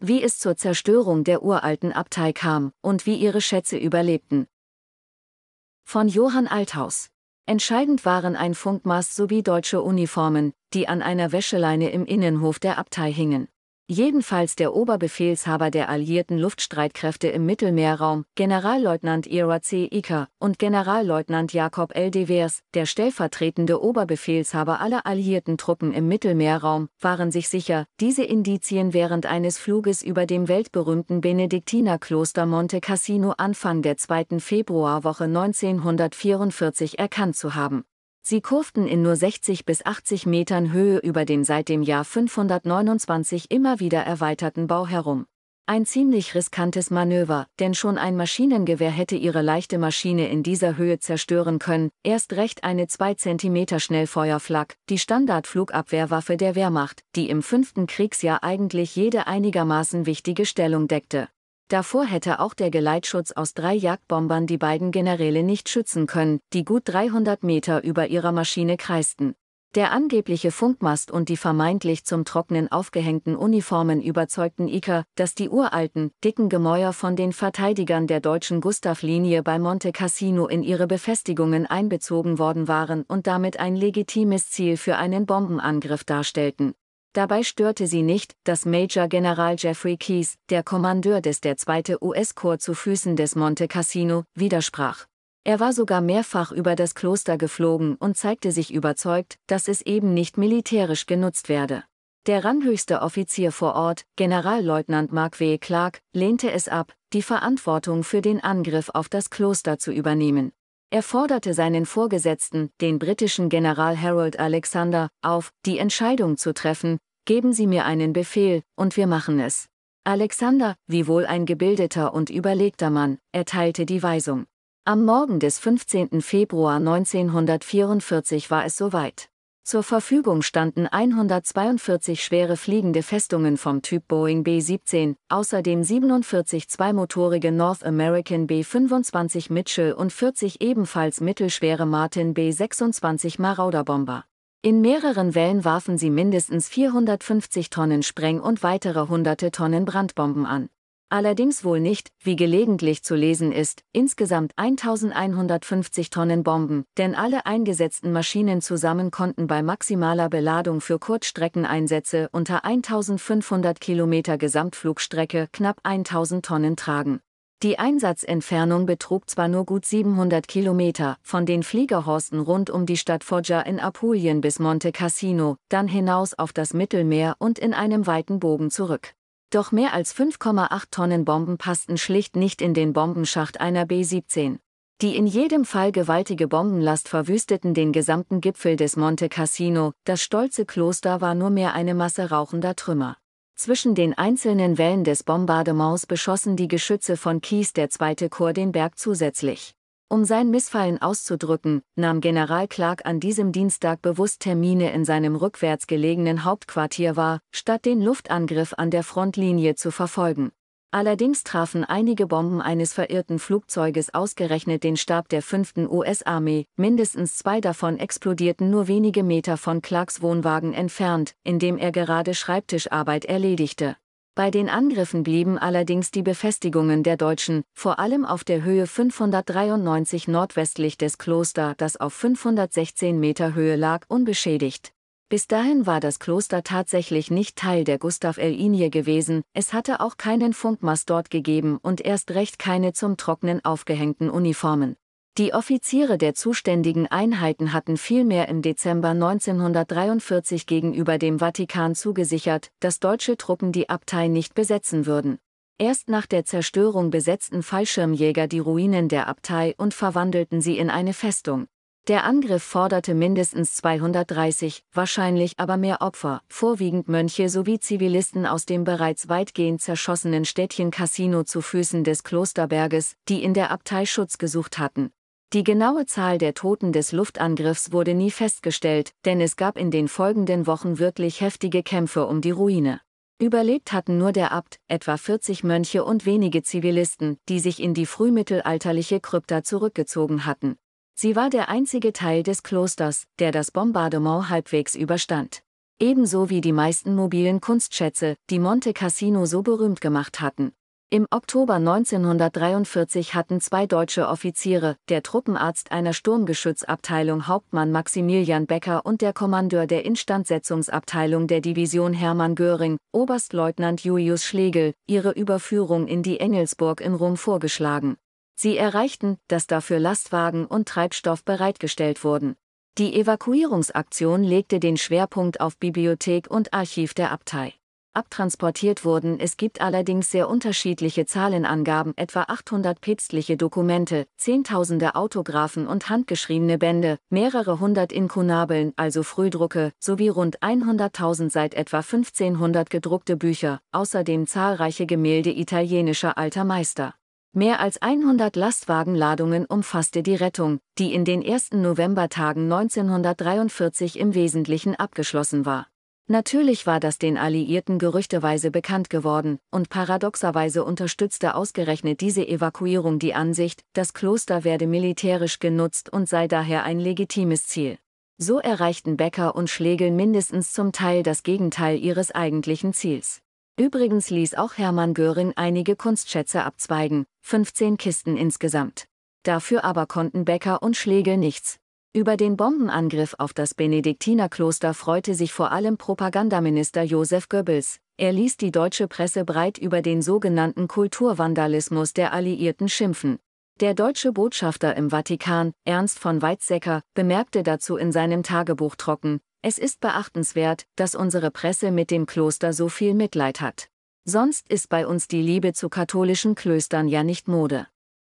wie es zur Zerstörung der uralten Abtei kam und wie ihre Schätze überlebten. Von Johann Althaus. Entscheidend waren ein Funkmast sowie deutsche Uniformen, die an einer Wäscheleine im Innenhof der Abtei hingen. Jedenfalls der Oberbefehlshaber der alliierten Luftstreitkräfte im Mittelmeerraum, Generalleutnant Ira C. Iker, und Generalleutnant Jakob L. de Vers, der stellvertretende Oberbefehlshaber aller alliierten Truppen im Mittelmeerraum, waren sich sicher, diese Indizien während eines Fluges über dem weltberühmten Benediktinerkloster Monte Cassino Anfang der zweiten Februarwoche 1944 erkannt zu haben. Sie kurften in nur 60 bis 80 Metern Höhe über dem seit dem Jahr 529 immer wieder erweiterten Bau herum. Ein ziemlich riskantes Manöver, denn schon ein Maschinengewehr hätte ihre leichte Maschine in dieser Höhe zerstören können, erst recht eine 2 cm Schnellfeuerflak, die Standardflugabwehrwaffe der Wehrmacht, die im fünften Kriegsjahr eigentlich jede einigermaßen wichtige Stellung deckte. Davor hätte auch der Geleitschutz aus drei Jagdbombern die beiden Generäle nicht schützen können, die gut 300 Meter über ihrer Maschine kreisten. Der angebliche Funkmast und die vermeintlich zum Trocknen aufgehängten Uniformen überzeugten Iker, dass die uralten, dicken Gemäuer von den Verteidigern der deutschen Gustav-Linie bei Monte Cassino in ihre Befestigungen einbezogen worden waren und damit ein legitimes Ziel für einen Bombenangriff darstellten. Dabei störte sie nicht, dass Major General Jeffrey Keyes, der Kommandeur des der 2. US-Korps zu Füßen des Monte Cassino, widersprach. Er war sogar mehrfach über das Kloster geflogen und zeigte sich überzeugt, dass es eben nicht militärisch genutzt werde. Der ranghöchste Offizier vor Ort, Generalleutnant Mark W. Clark, lehnte es ab, die Verantwortung für den Angriff auf das Kloster zu übernehmen. Er forderte seinen Vorgesetzten, den britischen General Harold Alexander, auf, die Entscheidung zu treffen, geben Sie mir einen Befehl, und wir machen es. Alexander, wie wohl ein gebildeter und überlegter Mann, erteilte die Weisung. Am Morgen des 15. Februar 1944 war es soweit. Zur Verfügung standen 142 schwere fliegende Festungen vom Typ Boeing B-17, außerdem 47 zweimotorige North American B-25 Mitchell und 40 ebenfalls mittelschwere Martin B-26 Marauderbomber. In mehreren Wellen warfen sie mindestens 450 Tonnen Spreng- und weitere hunderte Tonnen Brandbomben an. Allerdings wohl nicht, wie gelegentlich zu lesen ist, insgesamt 1150 Tonnen Bomben, denn alle eingesetzten Maschinen zusammen konnten bei maximaler Beladung für Kurzstreckeneinsätze unter 1500 Kilometer Gesamtflugstrecke knapp 1000 Tonnen tragen. Die Einsatzentfernung betrug zwar nur gut 700 Kilometer, von den Fliegerhorsten rund um die Stadt Foggia in Apulien bis Monte Cassino, dann hinaus auf das Mittelmeer und in einem weiten Bogen zurück. Doch mehr als 5,8 Tonnen Bomben passten schlicht nicht in den Bombenschacht einer B-17. Die in jedem Fall gewaltige Bombenlast verwüsteten den gesamten Gipfel des Monte Cassino, das stolze Kloster war nur mehr eine Masse rauchender Trümmer. Zwischen den einzelnen Wellen des Bombardements beschossen die Geschütze von Kies der zweite Korps den Berg zusätzlich. Um sein Missfallen auszudrücken, nahm General Clark an diesem Dienstag bewusst Termine in seinem rückwärts gelegenen Hauptquartier wahr, statt den Luftangriff an der Frontlinie zu verfolgen. Allerdings trafen einige Bomben eines verirrten Flugzeuges ausgerechnet den Stab der 5. US-Armee, mindestens zwei davon explodierten nur wenige Meter von Clarks Wohnwagen entfernt, in dem er gerade Schreibtischarbeit erledigte. Bei den Angriffen blieben allerdings die Befestigungen der Deutschen, vor allem auf der Höhe 593 nordwestlich des Kloster, das auf 516 Meter Höhe lag, unbeschädigt. Bis dahin war das Kloster tatsächlich nicht Teil der Gustav-L-Linie gewesen, es hatte auch keinen Funkmast dort gegeben und erst recht keine zum Trocknen aufgehängten Uniformen. Die Offiziere der zuständigen Einheiten hatten vielmehr im Dezember 1943 gegenüber dem Vatikan zugesichert, dass deutsche Truppen die Abtei nicht besetzen würden. Erst nach der Zerstörung besetzten Fallschirmjäger die Ruinen der Abtei und verwandelten sie in eine Festung. Der Angriff forderte mindestens 230, wahrscheinlich aber mehr Opfer, vorwiegend Mönche sowie Zivilisten aus dem bereits weitgehend zerschossenen Städtchen Cassino zu Füßen des Klosterberges, die in der Abtei Schutz gesucht hatten. Die genaue Zahl der Toten des Luftangriffs wurde nie festgestellt, denn es gab in den folgenden Wochen wirklich heftige Kämpfe um die Ruine. Überlebt hatten nur der Abt, etwa 40 Mönche und wenige Zivilisten, die sich in die frühmittelalterliche Krypta zurückgezogen hatten. Sie war der einzige Teil des Klosters, der das Bombardement halbwegs überstand. Ebenso wie die meisten mobilen Kunstschätze, die Monte Cassino so berühmt gemacht hatten. Im Oktober 1943 hatten zwei deutsche Offiziere, der Truppenarzt einer Sturmgeschützabteilung Hauptmann Maximilian Becker und der Kommandeur der Instandsetzungsabteilung der Division Hermann Göring, Oberstleutnant Julius Schlegel, ihre Überführung in die Engelsburg in Rom vorgeschlagen. Sie erreichten, dass dafür Lastwagen und Treibstoff bereitgestellt wurden. Die Evakuierungsaktion legte den Schwerpunkt auf Bibliothek und Archiv der Abtei abtransportiert wurden. Es gibt allerdings sehr unterschiedliche Zahlenangaben, etwa 800 päpstliche Dokumente, Zehntausende Autographen und handgeschriebene Bände, mehrere hundert Inkunabeln, also Frühdrucke, sowie rund 100.000 seit etwa 1500 gedruckte Bücher, außerdem zahlreiche Gemälde italienischer alter Meister. Mehr als 100 Lastwagenladungen umfasste die Rettung, die in den ersten Novembertagen 1943 im Wesentlichen abgeschlossen war. Natürlich war das den Alliierten gerüchteweise bekannt geworden, und paradoxerweise unterstützte ausgerechnet diese Evakuierung die Ansicht, das Kloster werde militärisch genutzt und sei daher ein legitimes Ziel. So erreichten Becker und Schlegel mindestens zum Teil das Gegenteil ihres eigentlichen Ziels. Übrigens ließ auch Hermann Göring einige Kunstschätze abzweigen, 15 Kisten insgesamt. Dafür aber konnten Becker und Schlegel nichts. Über den Bombenangriff auf das Benediktinerkloster freute sich vor allem Propagandaminister Josef Goebbels. Er ließ die deutsche Presse breit über den sogenannten Kulturvandalismus der Alliierten schimpfen. Der deutsche Botschafter im Vatikan, Ernst von Weizsäcker, bemerkte dazu in seinem Tagebuch trocken, es ist beachtenswert, dass unsere Presse mit dem Kloster so viel Mitleid hat. Sonst ist bei uns die Liebe zu katholischen Klöstern ja nicht Mode.